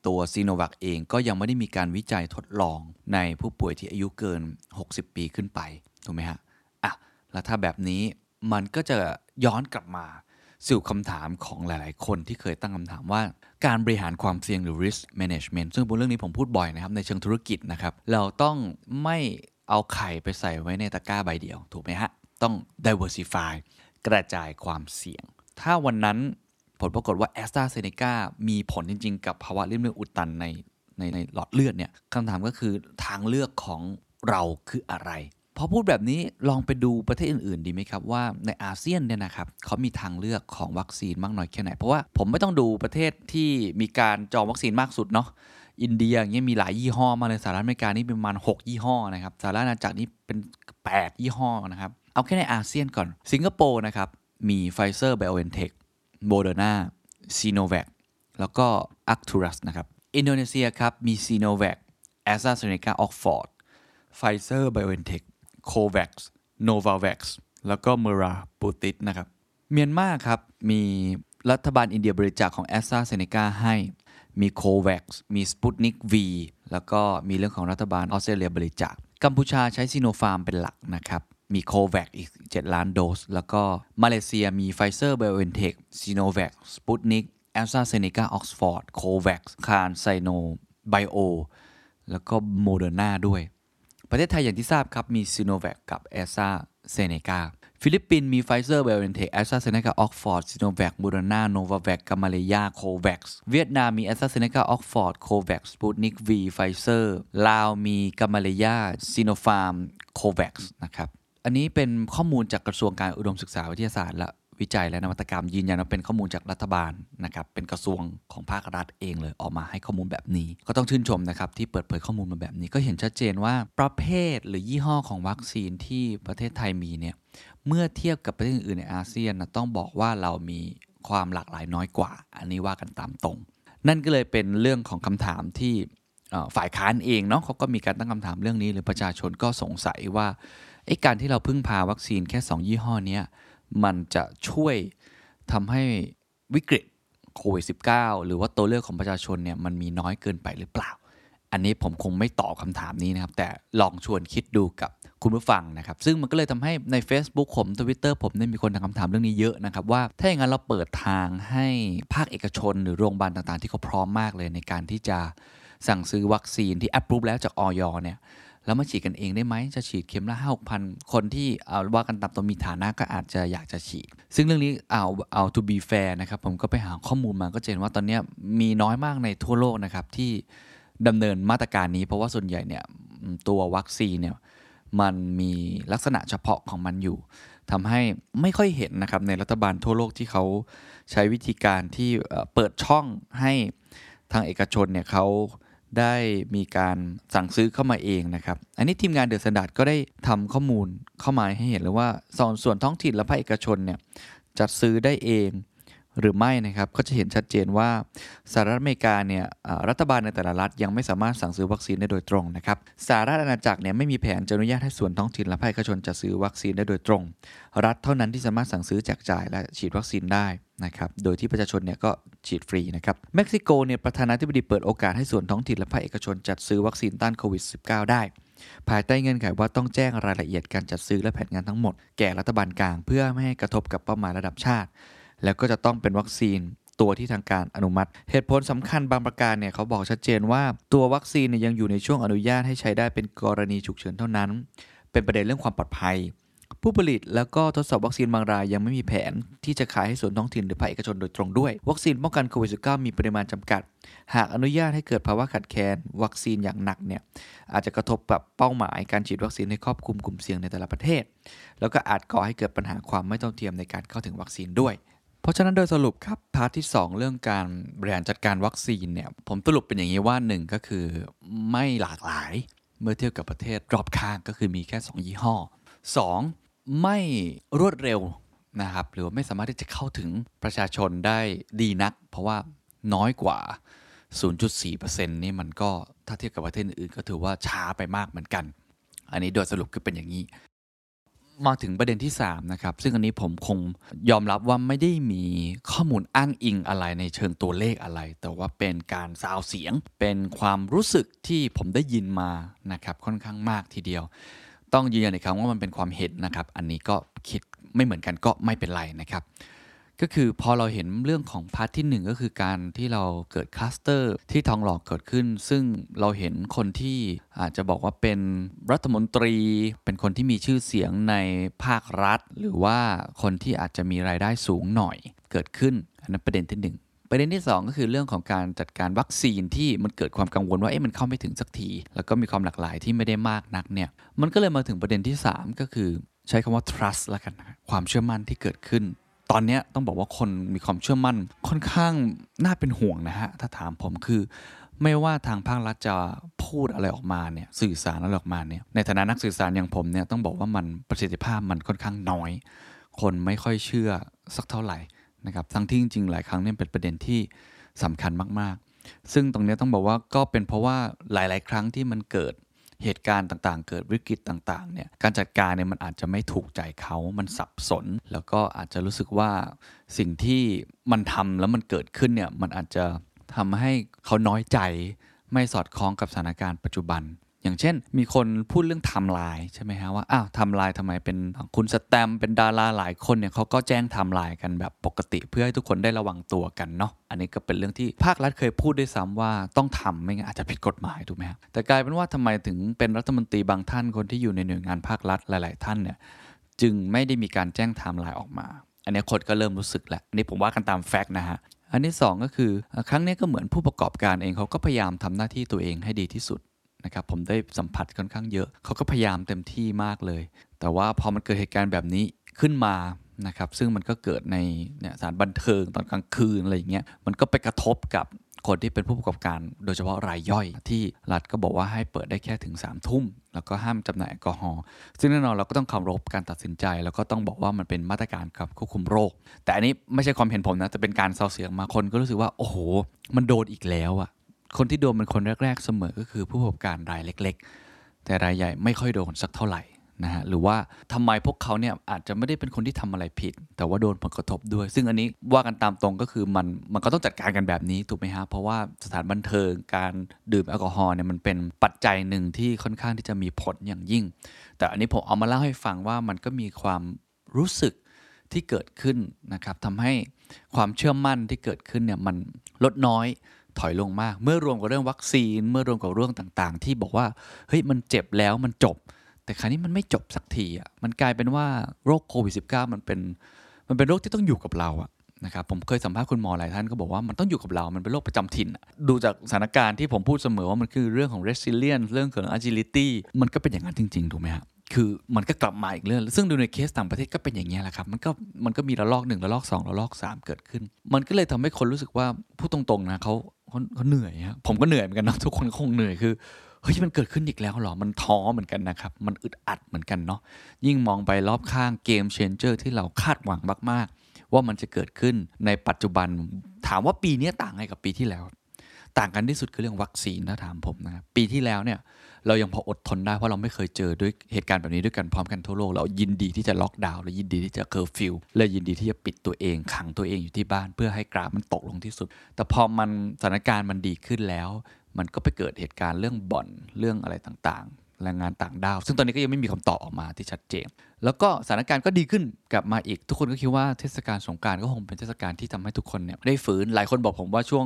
ตัวซีโนวัคเองก็ยังไม่ได้มีการวิจัยทดลองในผู้ป่วยที่อายุเกิน 60 ปีขึ้นไป ถูกไหมฮะ อะ แล้วถ้าแบบนี้มันก็จะย้อนกลับมาสู่คำถามของหลาย ๆ คนที่เคยตั้งคำถามว่าการบริหารความเสี่ยงหรือ risk management ซึ่งบนเรื่องนี้ผมพูดบ่อยนะครับ ในเชิงธุรกิจนะครับ เราต้องไม่เอาไข่ไปใส่ไว้ในตะกร้าใบเดียว ถูกไหมฮะ ต้อง diversify กระจายความเสี่ยง ถ้าวันนั้น ผลปรากฏว่า a s t r a z เซ e c a มีผลจริง ๆ กับภาวะริ่มเลือดอุดตันในในในหลอดเลือดเนี่ยคำถามก็คือทางเลือกของเราคืออะไรพอพูดแบบนี้ลองไปดูประเทศอื่น ๆ ดีไหมครับ ว่าในอาเซียนเนี่ยนะครับเขามีทางเลือกของวัคซีนมากน้อยแค่ไหน เพราะว่าผมไม่ต้องดูประเทศที่มีการจองวัคซีนมากสุดเนาะอินเดียอย่างเงี้ยมีหลายยี่ห้อมาเลยสหรัฐอเมริกานี่เป็นประมาณ 6 ยี่ห้อนะครับสหรัฐอาณาจักรนี่เป็น 8 ยี่ห้อนะครับ เอาแค่ในอาเซียนก่อนสิงคโปร์นะครับมี Pfizer BioNTech Moderna Sinovac แล้วก็ Arcturus นะครับ อินโดนีเซียครับ มี Sinovac AstraZeneca Oxford Pfizer BioNTech COVAX Novavax แล้วก็ Merah Putih นะครับ เมียนมาครับ มีรัฐบาลอินเดียบริจาคของแอสตราเซเนกาให้ มี COVAX มี Sputnik V แล้วก็มีเรื่องของรัฐบาลออสเตรเลียบริจาค กัมพูชาใช้ซีโนฟาร์มเป็นหลักนะครับ มี COVAX อีก 7 ล้านโดส แล้วก็มาเลเซียมี Pfizer BioNTech Sinovac Sputnik a s t r a z เซ e c a Oxford COVAX ควัคคารไซโนไบโอแล้วก็โมเดอร์นาด้วย ประเทศไทยอย่างที่ทราบครับ มีซีโนแวคกับแอสซาเซเนกาฟิลิปปินส์มีไฟเซอร์เบลเอนเทคแอสซาเซเนกาออกฟอร์ดซีโนแวคบูรานาโนวาแวคกัมมาเลยาโควัคเวียดนามมี AstraZeneca Oxford Covax Sputnik V Pfizer ลาวมี Gamaleya Sinopharm Covax นะครับ อันนี้เป็นข้อมูลจากกระทรวงการอุดมศึกษาวิทยาศาสตร์และวิจัยและนวัตกรรมยืนยันว่าเป็นข้อมูลจากรัฐบาลนะครับเป็นกระทรวงของภาครัฐเองเลยออกมาให้ข้อมูลแบบนี้ ก็ต้องชื่นชมนะครับที่เปิดเผยข้อมูลมาแบบนี้ ก็เห็นชัดเจนว่าประเภทหรือยี่ห้อของวัคซีนที่ประเทศไทยมีเนี่ยเมื่อเทียบกับประเทศอื่นในอาเซียนนะต้องบอกว่าเรามีความหลากหลายน้อยกว่า อันนี้ว่ากันตามตรง นั่นก็เลยเป็นเรื่องของคำถามที่ฝ่ายค้านเองเนาะเขาก็มีการตั้งคำถามเรื่องนี้ หรือประชาชนก็สงสัยว่า ไอ้การที่เราพึ่งพาวัคซีนแค่ 2 ยี่ห้อนี้มันจะช่วยทำให้วิกฤตโควิด -19 หรือว่าตัวเลือกของประชาชนเนี่ยมันมีน้อยเกินไปหรือเปล่า อันนี้ผมคงไม่ตอบคำถามนี้นะครับ แต่ลองชวนคิดดูกับคุณผู้ฟังนะครับ ซึ่งมันก็เลยทำให้ใน Facebook ผม Twitter ผมเนี่ยมีคนถามคำถามเรื่องนี้เยอะนะครับ ว่าถ้าอย่างนั้นเราเปิดทางให้ภาคเอกชน หรือโรงพยาบาลต่างๆ ที่เขาพร้อมมากเลยในการที่จะสั่งซื้อวัคซีนที่ approve แล้วจากออยเนี่ย แล้วมาฉีดกันเองได้ไหมจะฉีดเข็มละห้าหกพันคนที่เอาว่ากันตามตัวมีฐานะก็อาจจะอยากจะฉีด ซึ่งเรื่องนี้เอาเอา to be fair นะครับผมก็ไปหาข้อมูลมาก็เห็นว่าตอนนี้มีน้อยมากในทั่วโลกนะครับที่ดำเนินมาตรการนี้เพราะว่าส่วนใหญ่เนี่ยตัววัคซีนเนี่ยมันมีลักษณะเฉพาะของมันอยู่ทำให้ไม่ค่อยเห็นนะครับในรัฐบาลทั่วโลกที่เขาใช้วิธีการที่เปิดช่องให้ทางเอกชนเนี่ยเขา ได้มีการสั่งซื้อเข้ามาเองนะครับ อันนี้ทีมงาน THE STANDARD ก็ได้ทำข้อมูลเข้ามาให้เห็นเลยว่าส่วนส่วนท้องถิ่นและภาคเอกชนเนี่ยจัดซื้อได้เองหรือไม่นะครับ ก็จะเห็นชัดเจนว่าสหรัฐอเมริกาเนี่ยรัฐบาลในแต่ละรัฐยังไม่สามารถสั่งซื้อวัคซีนได้โดยตรงนะครับสหรัฐอาณาจักรเนี่ยไม่มีแผนจะอนุญาตให้ส่วนท้องถิ่นและภาคเอกชนจะซื้อวัคซีนได้โดยตรง รัฐเท่านั้นที่สามารถสั่งซื้อแจกจ่ายและฉีดวัคซีนได้นะครับโดยที่ประชาชนเนี่ยก็ ฉีดฟรีนะครับเม็กซิโกเนี่ยประธานาธิบดีเปิดโอกาสให้ส่วนท้องถิ่นและภาคเอกชนจัดซื้อวัคซีนต้านโควิด -19 ได้ ภายใต้เงื่อนไขว่าต้องแจ้งรายละเอียดการจัดซื้อและแผนงานทั้งหมดแก่รัฐบาลกลางเพื่อไม่ให้กระทบกับเป้าหมายระดับชาติ แล้วก็จะต้องเป็นวัคซีนตัวที่ทางการอนุมัติ เหตุผลสำคัญบางประการเนี่ยเขาบอกชัดเจนว่าตัววัคซีนเนี่ยยังอยู่ในช่วงอนุญาตให้ใช้ได้เป็นกรณีฉุกเฉินเท่านั้น เป็นประเด็นเรื่องความปลอดภัย ผู้ผลิตแล้วก็ทดสอบวัคซีนบางรายยังไม่มีแผน ที่จะขายให้ส่วนท้องถิ่นหรือภาคเอกชนโดยตรงด้วย วัคซีนป้องกันโควิด -19 มีปริมาณจำกัด หากอนุญาตให้เกิดภาวะขาดแคลนวัคซีนอย่างหนักเนี่ยอาจจะกระทบกับเป้าหมายการฉีดวัคซีนให้ครอบคลุมกลุ่มเสี่ยงในแต่ละประเทศ แล้วก็อาจก่อให้เกิดปัญหาความไม่เท่าเทียมในการเข้าถึงวัคซีนด้วยเพราะฉะนั้นโดยสรุปครับ part ที่ 2 เรื่องการบริหารจัดการวัคซีนเนี่ย ผมสรุปเป็นอย่างนี้ว่า 1 ก็คือไม่หลากหลาย เมื่อเทียบกับประเทศรอบข้างก็คือมีแค่ 2 ยี่ห้อ 2. ไม่รวดเร็วนะครับ หรือว่าไม่สามารถที่จะเข้าถึงประชาชนได้ดีนัก เพราะว่าน้อยกว่า 0.4%นี่มันก็ถ้าเทียบกับประเทศอื่นก็ถือว่าช้าไปมากเหมือนกัน อันนี้โดยสรุปคือเป็นอย่างนี้ มาถึงประเด็นที่ 3 นะครับ ซึ่งอันนี้ผมคงยอมรับว่าไม่ได้มีข้อมูลอ้างอิงอะไรในเชิงตัวเลขอะไร แต่ว่าเป็นการซาวเสียง เป็นความรู้สึกที่ผมได้ยินมานะครับค่อนข้างมากทีเดียว ต้องยืนยันอีกครั้งว่ามันเป็นความเห็นนะครับ อันนี้ก็คิดไม่เหมือนกันก็ไม่เป็นไรนะครับ ก็คือพอเราเห็นเรื่องของ part ที่ 1 ก็คือการที่เราเกิดคลัสเตอร์ที่ทองหล่อเกิดขึ้น ซึ่งเราเห็นคนที่อาจจะบอกว่าเป็นรัฐมนตรี เป็นคนที่มีชื่อเสียงในภาครัฐ หรือว่าคนที่อาจจะมีรายได้สูงหน่อยเกิดขึ้นอันนั้นประเด็นที่1 ประเด็นที่ 2 ก็คือเรื่องของการจัดการวัคซีนที่มันเกิดความกังวลว่าเอ๊ะมันเข้าไม่ถึงสักที แล้วก็มีความหลากหลายที่ไม่ได้มากนักเนี่ยมันก็เลยมาถึงประเด็นที่ 3 ก็คือใช้คำว่า trust ละกันความเชื่อมั่นที่เกิดขึ้น ตอนนี้ต้องบอกว่าคนมีความเชื่อมั่นค่อนข้างน่าเป็นห่วงนะฮะถ้าถามผมคือไม่ว่าทางภาครัฐจะพูดอะไรออกมาเนี่ยสื่อสารอะไรออกมาเนี่ยในฐานะนักสื่อสารอย่างผมเนี่ยต้องบอกว่ามันประสิทธิภาพมันค่อนข้างน้อย คนไม่ค่อยเชื่อสักเท่าไหร่ นะครับทั้งที่จริงๆหลายครั้งเนี่ยเป็นประเด็นที่สำคัญมากๆ ซึ่งตรงนี้ต้องบอกว่าก็เป็นเพราะว่าหลาย ๆ ครั้งที่มันเกิดเหตุการณ์ต่างๆ เกิดวิกฤตต่างๆเนี่ยการจัดการเนี่ยมันอาจจะไม่ถูกใจเขามันสับสน แล้วก็อาจจะรู้สึกว่าสิ่งที่มันทำแล้วมันเกิดขึ้นเนี่ยมันอาจจะทำให้เขาน้อยใจไม่สอดคล้องกับสถานการณ์ปัจจุบัน อย่างเช่น มีคนพูดเรื่องไทม์ไลน์ใช่ไหมฮะว่าอ้าวไทม์ไลน์ทำไมเป็นคุณแสตมป์เป็นดาราหลายคนเนี่ยเขาก็แจ้งไทม์ไลน์กันแบบปกติ เพื่อให้ทุกคนได้ระวังตัวกันเนาะอันนี้ก็เป็นเรื่องที่ภาครัฐเคยพูดด้วยซ้ำว่าต้องทำไม่งั้นอาจจะผิดกฎหมายถูกไหมครับแต่กลายเป็นว่าทำไมถึงเป็นรัฐมนตรีบางท่านคนที่อยู่ในหน่วยงานภาครัฐหลาย ๆ ท่านเนี่ยจึงไม่ได้มีการแจ้งไทม์ไลน์ออกมา อันนี้คนก็เริ่มรู้สึกแล้วอันนี้ผมว่ากันตามแฟกต์นะฮะอันที่ 2 ก็คือครั้งนี้ก็เหมือนผู้ประกอบการเองเขาก็พยายามทำหน้าที่ตัวเองให้ดีที่สุด นะครับผมได้สัมผัสค่อนข้างเยอะ เขาก็พยายามเต็มที่มากเลย แต่ว่าพอมันเกิดเหตุการณ์แบบนี้ขึ้นมานะครับซึ่งมันก็เกิดในเนี่ยสารบันเทิงตอนกลางคืนอะไรอย่างเงี้ยมันก็ไปกระทบกับคนที่เป็นผู้ประกอบการโดยเฉพาะรายย่อย ที่รัฐก็บอกว่าให้เปิดได้แค่ถึง3ามทุ่ม แล้วก็ห้ามจำหน่ายแอลกอฮอล์ซึ่งแน่นอนเราก็ต้องเคารพการตัดสินใจ แล้วก็ต้องบอกว่ามันเป็นมาตรการกับควบคุมโรค แต่อันนี้ไม่ใช่ความเห็นผมนะแต่เป็นการเซาเสียงมาคนก็รู้สึกว่าโอ้โห มันโดนอีกแล้วอะ คนที่โดนเป็นคนแรก ๆ เสมอก็คือผู้ประกอบการรายเล็ก ๆ แต่รายใหญ่ไม่ค่อยโดนสักเท่าไหร่นะฮะหรือว่าทำไมพวกเขาเนี่ยอาจจะไม่ได้เป็นคนที่ทำอะไรผิด แต่ว่าโดนผลกระทบด้วย ซึ่งอันนี้ว่ากันตามตรงก็คือมันมันก็ต้องจัดการกันแบบนี้ถูกไหมฮะเพราะว่าสถานบันเทิงการดื่มแอลกอฮอล์เนี่ยมันเป็นปัจจัยหนึ่งที่ค่อนข้างที่จะมีผลอย่างยิ่ง แต่อันนี้ผมเอามาเล่าให้ฟังว่ามันก็มีความรู้สึกที่เกิดขึ้นนะครับทำให้ความเชื่อมั่นที่เกิดขึ้นเนี่ยมันลดน้อย ถอยลงมาก เมื่อรวมกับเรื่องวัคซีน เมื่อรวมกับเรื่องต่างๆ ที่บอกว่าเฮ้ยมันเจ็บแล้วมันจบ แต่ครั้นี้มันไม่จบสักทีอะมันกลายเป็นว่าโรคโควิด -19 มันเป็นมันเป็นโรคที่ต้องอยู่กับเราอะนะครับผมเคยสัมภาษณ์คุณหมอหลายท่านก็บอกว่ามันต้องอยู่กับเรา มันเป็นโรคประจำถิ่น ดูจากสถานการณ์ที่ผมพูดเสมอว่ามันคือเรื่องของ resilience เรื่องของ agility มันก็เป็นอย่างนั้นจริงๆถูกไหมครับคือมันก็กลับมาอีกเรื่อง ซึ่งดูในเคสต่างประเทศก็เป็นอย่างนี้แหละครับ มันก็มันก็มีระลอกหนึ่งระลอกสองระลอกสามเกิดขึ้น มันก็เลยทำให้คนรู้สึกว่า พูดตรงๆนะเขา เขาเขาเหนื่อยฮะผมก็เหนื่อยเหมือนกันนะทุกคนคงเหนื่อยคือเฮ้ยมันเกิดขึ้นอีกแล้วหรอ มันท้อเหมือนกันนะครับ มันอึดอัดเหมือนกันเนาะ ยิ่งมองไปรอบข้างเกมเชนเจอร์ที่เราคาดหวังมากๆ ว่ามันจะเกิดขึ้นในปัจจุบัน ถามว่าปีนี้ต่างไงกับปีที่แล้ว ต่างกันที่สุดคือเรื่องวัคซีนถ้าถามผมนะครับ ปีที่แล้วเนี่ย เรายังพออดทนได้เพราะเราไม่เคยเจอด้วยเหตุการณ์แบบนี้ด้วยกันพร้อมกันทั่วโลกเรายินดีที่จะล็อกดาวน์เรายินดีที่จะเคอร์ฟิวและยินดีที่จะปิดตัวเองขังตัวเองอยู่ที่บ้าน เพื่อให้กราฟมันตกลงที่สุด แต่พอมันสถานการณ์มันดีขึ้นแล้ว มันก็ไปเกิดเหตุการณ์เรื่องบ่อนเรื่องอะไรต่างๆ แรงงานต่างด้าว ซึ่งตอนนี้ก็ยังไม่มีคำตอบออกมาที่ชัดเจน แล้วก็สถานการณ์ก็ดีขึ้นกลับมาอีก ทุกคนก็คิดว่าเทศกาลสงการก็คงเป็นเทศกาลที่ทำให้ทุกคนเนี่ยได้ฝืนหลายคนบอกผมว่าช่วง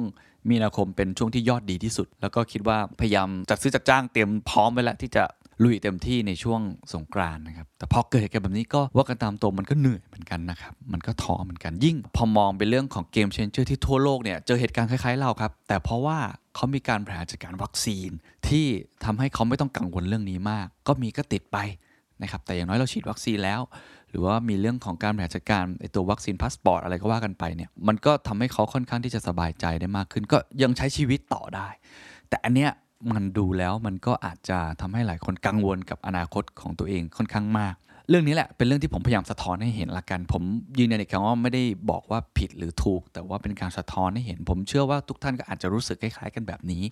มีนาคมเป็นช่วงที่ยอดดีที่สุด แล้วก็คิดว่าพยายามจัดซื้อจัดจ้างเตรียมพร้อมไว้แล้วที่จะลุยเต็มที่ในช่วงสงกรานนะครับ แต่พอเกิดเหตุการณ์แบบนี้ก็ว่ากันตามตัวมันก็เหนื่อยเหมือนกันนะครับ มันก็ท้อเหมือนกันยิ่ง พอมองเป็นเรื่องของเกมเชนเจอร์ที่ทั่วโลกเนี่ย เจอเหตุการณ์คล้ายๆเราครับ แต่เพราะว่าเขามีการบริหารจัดการวัคซีน ที่ทำให้เขาไม่ต้องกังวลเรื่องนี้มาก ก็มีก็ติดไป นะครับแต่อย่างน้อยเราฉีดวัคซีนแล้ว หรือว่ามีเรื่องของการบริหารจัดการไอตัว vaccine passport อะไรก็ว่ากันไปเนี่ยมันก็ทำให้เขาค่อนข้างที่จะสบายใจได้มากขึ้น ก็ยังใช้ชีวิตต่อได้ แต่อันเนี้ยมันดูแล้วมันก็อาจจะทำให้หลายคนกังวลกับอนาคตของตัวเองค่อนข้างมาก เรื่องนี้แหละเป็นเรื่องที่ผมพยายามสะท้อนให้เห็นละกัน ผมยืนยันอีกครั้งว่าไม่ได้บอกว่าผิดหรือถูก แต่ว่าเป็นการสะท้อนให้เห็น ผมเชื่อว่าทุกท่านก็อาจจะรู้สึกคล้ายๆกันแบบนี้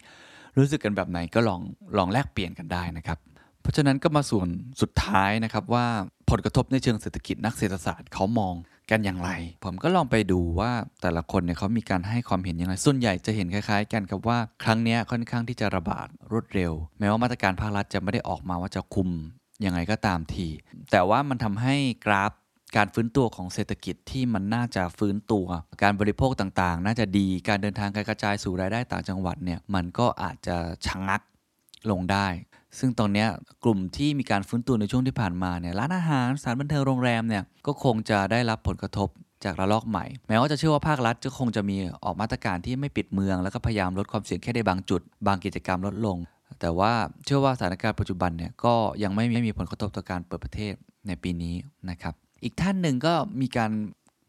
รู้สึกกันแบบไหนก็ลองลองแลกเปลี่ยนกันได้นะครับ เพราะฉะนั้นก็มาส่วนสุดท้ายนะครับว่าผลกระทบในเชิงเศรษฐกิจนักเศรษฐศาสตร์เขามองกันอย่างไร ผมก็ลองไปดูว่าแต่ละคนเนี่ยเขามีการให้ความเห็นอย่างไร ส่วนใหญ่จะเห็นคล้ายๆ กันกับว่าครั้งนี้ค่อนข้างที่จะระบาดรวดเร็ว แม้ว่ามาตรการภาครัฐจะไม่ได้ออกมาว่าจะคุมยังไงก็ตามที แต่ว่ามันทำให้กราฟการฟื้นตัวของเศรษฐกิจที่มันน่าจะฟื้นตัว การบริโภคต่างๆ น่าจะดี การเดินทางการกระจายสู่รายได้ต่างจังหวัดเนี่ย มันก็อาจจะชะงัก ลงได้ ซึ่งตอนนี้กลุ่มที่มีการฟื้นตัวในช่วงที่ผ่านมาเนี่ยร้านอาหารสถานบันเทิงโรงแรมเนี่ยก็คงจะได้รับผลกระทบจากระลอกใหม่ แม้ว่าจะเชื่อว่าภาครัฐจะคงจะมีออกมาตรการที่ไม่ปิดเมือง แล้วก็พยายามลดความเสี่ยงแค่ในบางจุด บางกิจกรรมลดลง แต่ว่าเชื่อว่าสถานการณ์ปัจจุบันเนี่ยก็ยังไม่มีผลกระทบต่อการเปิดประเทศในปีนี้นะครับอีกท่านหนึ่งก็มีการ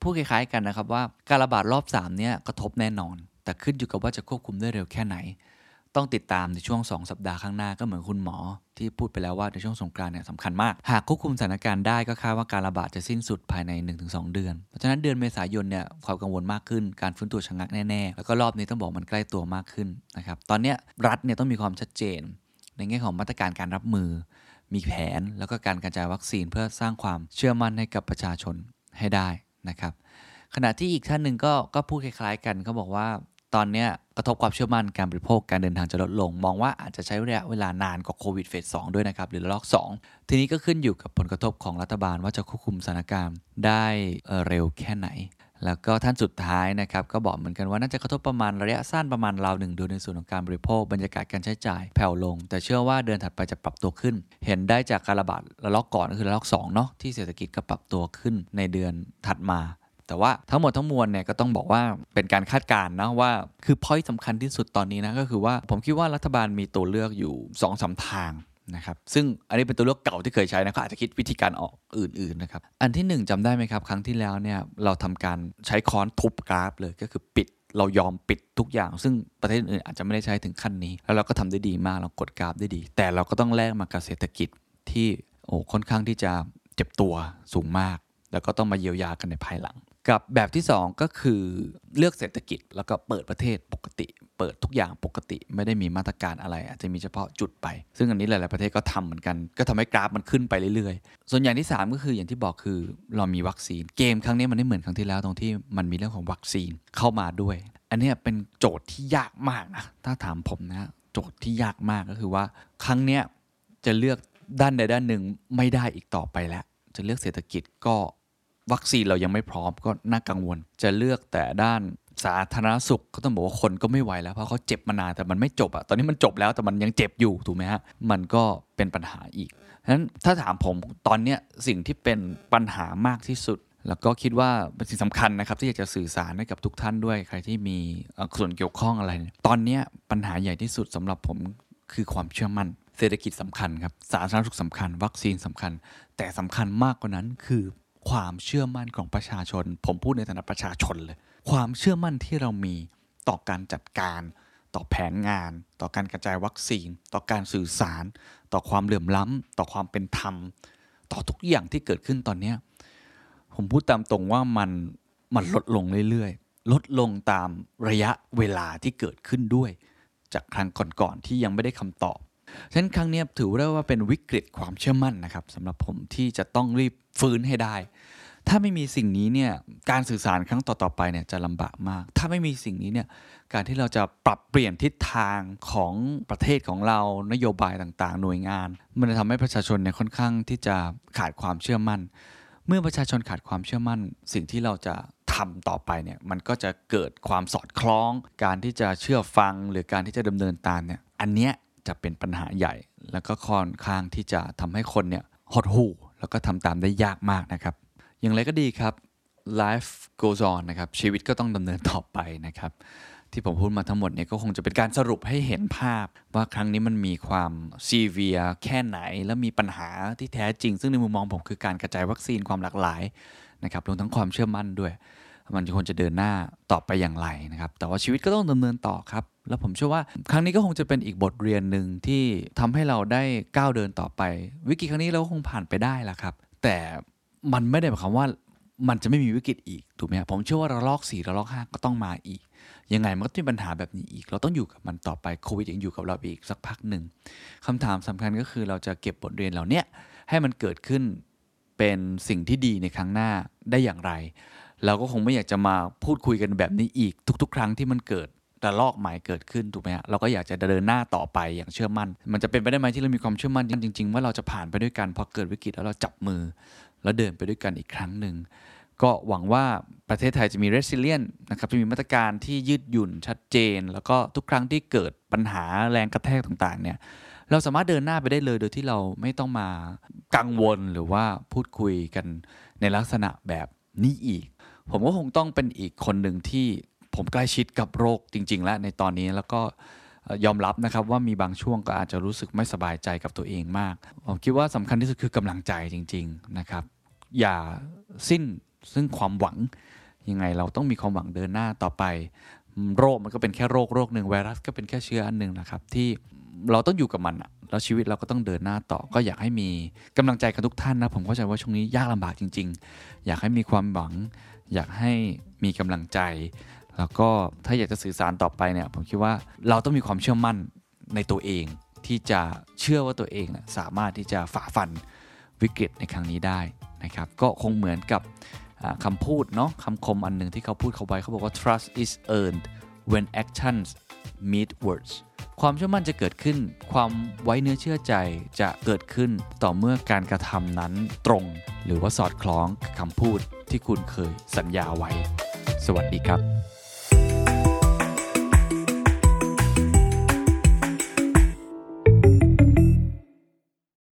พูดคล้ายๆกันนะครับว่าการระบาดรอบ3เนี่ยกระทบแน่นอน แต่ขึ้นอยู่กับว่าจะควบคุมได้เร็วแค่ไหน ต้องติดตามในช่วง 2 สัปดาห์ข้างหน้าก็เหมือนคุณหมอ ที่พูดไปแล้วว่าในช่วงสงกรานต์เนี่ยสำคัญมาก หากควบคุมสถานการณ์ได้ก็คาดว่าการระบาดจะสิ้นสุดภายใน 1-2 เดือน เพราะฉะนั้นเดือนเมษายนเนี่ยความกังวลมากขึ้น การฟื้นตัวชะงักแน่ๆ แล้วก็รอบนี้ต้องบอกมันใกล้ตัวมากขึ้นนะครับตอนนี้รัฐเนี่ยต้องมีความชัดเจน ในแง่ของมาตรการการรับมือ มีแผนแล้วก็การกระจายวัคซีนเพื่อสร้างความเชื่อมั่นให้กับประชาชนให้ได้นะครับขณะที่อีกท่านหนึ่งก็ก็พูดคล้ายๆกันเขาบอกว่า ตอนนี้กระทบความเชื่อมั่นการบริโภคการเดินทางจะลดลง มองว่าอาจจะใช้ระยะเวลานานกว่าโควิดเฟสสด้วยนะครับหรือระลอก 2 ทีนี้ก็ขึ้นอยู่กับผลกระทบของรัฐบาลว่าจะควบคุมสถานการณ์ได้เร็วแค่ไหน แล้วก็ท่านสุดท้ายนะครับก็บอกเหมือนกันว่าน่าจะกระทบประมาณระยะสั้นประมาณราวหนึ่งเดือนในส่วนของการบริโภคบรรยากาศการใช้จ่ายแผ่วลง แต่เชื่อว่าเดือนถัดไปจะปรับตัวขึ้น เห็นได้จากการระบาดระลอกก่อนก็คือระลอก2เนาะที่เศรษฐกิจก็ปรับตัวขึ้นในเดือนถัดมา แต่ว่าทั้งหมดทั้งมวลเนี่ยก็ต้องบอกว่าเป็นการคาดการณ์นะว่าคือพอยต์สำคัญที่สุดตอนนี้นะก็คือว่าผมคิดว่ารัฐบาลมีตัวเลือกอยู่2อสาทางนะครับซึ่งอันนี้เป็นตัวเลือกเก่าที่เคยใช้นะเขาอาจจะคิดวิธีการออกอื่นๆนะครับอันที่ 1จำได้ไหมครับ ครั้งที่แล้วเนี่ยเราทำการใช้ค้อนทุบกราฟเลยก็คือปิดเรายอมปิดทุกอย่าง ซึ่งประเทศอื่นอาจจะไม่ได้ใช้ถึงขั้นนี้ แล้วเราก็ทำได้ดีมากเรากดกราฟได้ดี แต่เราก็ต้องแลกมากับเศรษฐกิจที่โอ้ค่อนข้างที่จะเจ็บตัวสูงมาก แล้วก็ต้องมาเยียวยากันในภายหลัง กับแบบที่ 2 ก็คือเลือกเศรษฐกิจแล้วก็เปิดประเทศปกติ เปิดทุกอย่างปกติไม่ได้มีมาตรการอะไรอาจจะมีเฉพาะจุดไป ซึ่งอันนี้หลาย ๆ ประเทศก็ทำเหมือนกัน ก็ทำให้กราฟมันขึ้นไปเรื่อย ๆ ส่วนอย่างที่ 3 ก็คืออย่างที่บอกคือเรามีวัคซีน เกมครั้งนี้มันไม่เหมือนครั้งที่แล้วตรงที่มันมีเรื่องของวัคซีนเข้ามาด้วย อันนี้เป็นโจทย์ที่ยากมากนะถ้าถามผมนะโจทย์ที่ยากมากก็คือว่า ครั้งเนี้ยจะเลือกด้านใดด้านหนึ่งไม่ได้อีกต่อไปแล้ว จะเลือกเศรษฐกิจก็ วัคซีนเรายังไม่พร้อมก็น่ากังวล จะเลือกแต่ด้านสาธารณสุขก็ต้องบอกว่าคนก็ไม่ไหวแล้วเพราะเขาเจ็บมานานแต่มันไม่จบอะตอนนี้มันจบแล้วแต่มันยังเจ็บอยู่ถูกไหมฮะมันก็เป็นปัญหาอีกฉะนั้นถ้าถามผมตอนเนี้ยสิ่งที่เป็นปัญหามากที่สุด แล้วก็คิดว่าเป็นสิ่งสำคัญนะครับที่อยากจะสื่อสารให้กับทุกท่านด้วยใครที่มีส่วนเกี่ยวข้องอะไร ตอนนี้ปัญหาใหญ่ที่สุดสำหรับผมคือความเชื่อมั่นเศรษฐกิจสำคัญครับสาธารณสุขสำคัญ วัคซีนสำคัญ แต่สำคัญมากกว่านั้นคือ ความเชื่อมั่นของประชาชน ผมพูดในฐานะประชาชนเลย ความเชื่อมั่นที่เรามีต่อการจัดการ ต่อแผนงาน ต่อการกระจายวัคซีน ต่อการสื่อสาร ต่อความเหลื่อมล้ำต่อความเป็นธรรม ต่อทุกอย่างที่เกิดขึ้นตอนนี้ผมพูดตามตรงว่ามันมันลดลงเรื่อยๆ ลดลงตามระยะเวลาที่เกิดขึ้นด้วย จากครั้งก่อนๆที่ยังไม่ได้คำตอบ ฉะนั้นครั้งนี้ถือได้ว่าเป็นวิกฤตความเชื่อมั่นนะครับสำหรับผมที่จะต้องรีบฟื้นให้ได้ ถ้าไม่มีสิ่งนี้เนี่ยการสื่อสารครั้งต่อๆไปเนี่ยจะลำบากมาก ถ้าไม่มีสิ่งนี้เนี่ยการที่เราจะปรับเปลี่ยนทิศทางของประเทศของเรานโยบายต่างๆ หน่วยงาน มันจะทำให้ประชาชนเนี่ยค่อนข้างที่จะขาดความเชื่อมั่น เมื่อประชาชนขาดความเชื่อมั่น สิ่งที่เราจะทำต่อไปเนี่ยมันก็จะเกิดความสอดคล้อง การที่จะเชื่อฟังหรือการที่จะดำเนินตามเนี่ยอันเนี้ย จะเป็นปัญหาใหญ่ แล้วก็ค่อนข้างที่จะทำให้คนเนี่ยหดหู่แล้วก็ทำตามได้ยากมากนะครับ อย่างไรก็ดีครับ life goes on นะครับชีวิตก็ต้องดำเนินต่อไปนะครับ ที่ผมพูดมาทั้งหมดเนี่ยก็คงจะเป็นการสรุปให้เห็นภาพ ว่าครั้งนี้มันมีความซีเวียแค่ไหน และมีปัญหาที่แท้จริง ซึ่งในมุมมองผมคือการกระจายวัคซีนความหลากหลายนะครับรวมทั้งความเชื่อมั่นด้วย มันควรจะเดินหน้าต่อไปอย่างไรนะครับ แต่ว่าชีวิตก็ต้องดำเนินต่อครับ แล้วผมเชื่อว่าครั้งนี้ก็คงจะเป็นอีกบทเรียนหนึ่งที่ทำให้เราได้ก้าวเดินต่อไป วิกฤตครั้งนี้เราก็คงผ่านไปได้แหละครับ แต่มันไม่ได้หมายความว่ามันจะไม่มีวิกฤตอีกถูกไหมผมเชื่อว่าระลอกสี่ระลอกห้าก็ต้องมาอีก ยังไงมันก็มีปัญหาแบบนี้อีก เราต้องอยู่กับมันต่อไปโควิดยังอยู่กับเราอีกสักพักหนึ่งคำถามสำคัญก็คือเราจะเก็บบทเรียนเหล่านี้ให้มันเกิดขึ้นเป็นสิ่งที่ดีในครั้งหน้าได้อย่างไร เราก็คงไม่อยากจะมาพูดคุยกันแบบนี้อีกทุก ๆ ครั้งที่มันเกิดระลอกใหม่เกิดขึ้นถูกไหมฮะเราก็อยากจะเดินหน้าต่อไปอย่างเชื่อมั่น มันจะเป็นไปได้ไหมที่เรามีความเชื่อมั่นจริง ๆ ว่าเราจะผ่านไปด้วยกันพอเกิดวิกฤตแล้วเราจับมือ แล้วเดินไปด้วยกันอีกครั้งหนึ่งก็หวังว่าประเทศไทยจะมี resilient นะครับจะมีมาตรการที่ยืดหยุ่นชัดเจน แล้วก็ทุกครั้งที่เกิดปัญหาแรงกระแทกต่างๆเนี่ยเราสามารถเดินหน้าไปได้เลยโดยที่เราไม่ต้องมากังวลหรือว่าพูดคุยกันในลักษณะแบบนี้อีก ผมก็คงต้องเป็นอีกคนหนึ่งที่ผมใกล้ชิดกับโรคจริง ๆ แล้วในตอนนี้แล้วก็ยอมรับนะครับว่ามีบางช่วงก็อาจจะรู้สึกไม่สบายใจกับตัวเองมาก ผมคิดว่าสำคัญที่สุดคือกำลังใจจริง ๆนะครับ อย่าสิ้นซึ่งความหวังยังไงเราต้องมีความหวังเดินหน้าต่อไป โรคมันก็เป็นแค่โรคโรคหนึ่งไวรัสก็เป็นแค่เชื้ออันหนึ่งนะครับ ที่เราต้องอยู่กับมันแล้วชีวิตเราก็ต้องเดินหน้าต่อ ก็อยากให้มีกำลังใจกันทุกท่านนะผมเข้าใจว่าช่วงนี้ยากลำบากจริง ๆ อยากให้มีความหวัง อยากให้มีกำลังใจ แล้วก็ถ้าอยากจะสื่อสารต่อไปเนี่ยผมคิดว่าเราต้องมีความเชื่อมั่นในตัวเอง ที่จะเชื่อว่าตัวเองสามารถที่จะฝ่าฟันวิกฤตในครั้งนี้ได้นะครับก็คงเหมือนกับคำพูดเนาะคำคมอันหนึ่งที่เขาพูดเขาไว้เขาบอกว่า trust is earned when actions meet words ความเชื่อมั่นจะเกิดขึ้น ความไว้เนื้อเชื่อใจจะเกิดขึ้นต่อเมื่อการกระทำนั้นตรง หรือว่าสอดคล้องกับคำพูดที่คุณเคยสัญญาไว้ สวัสดีครับ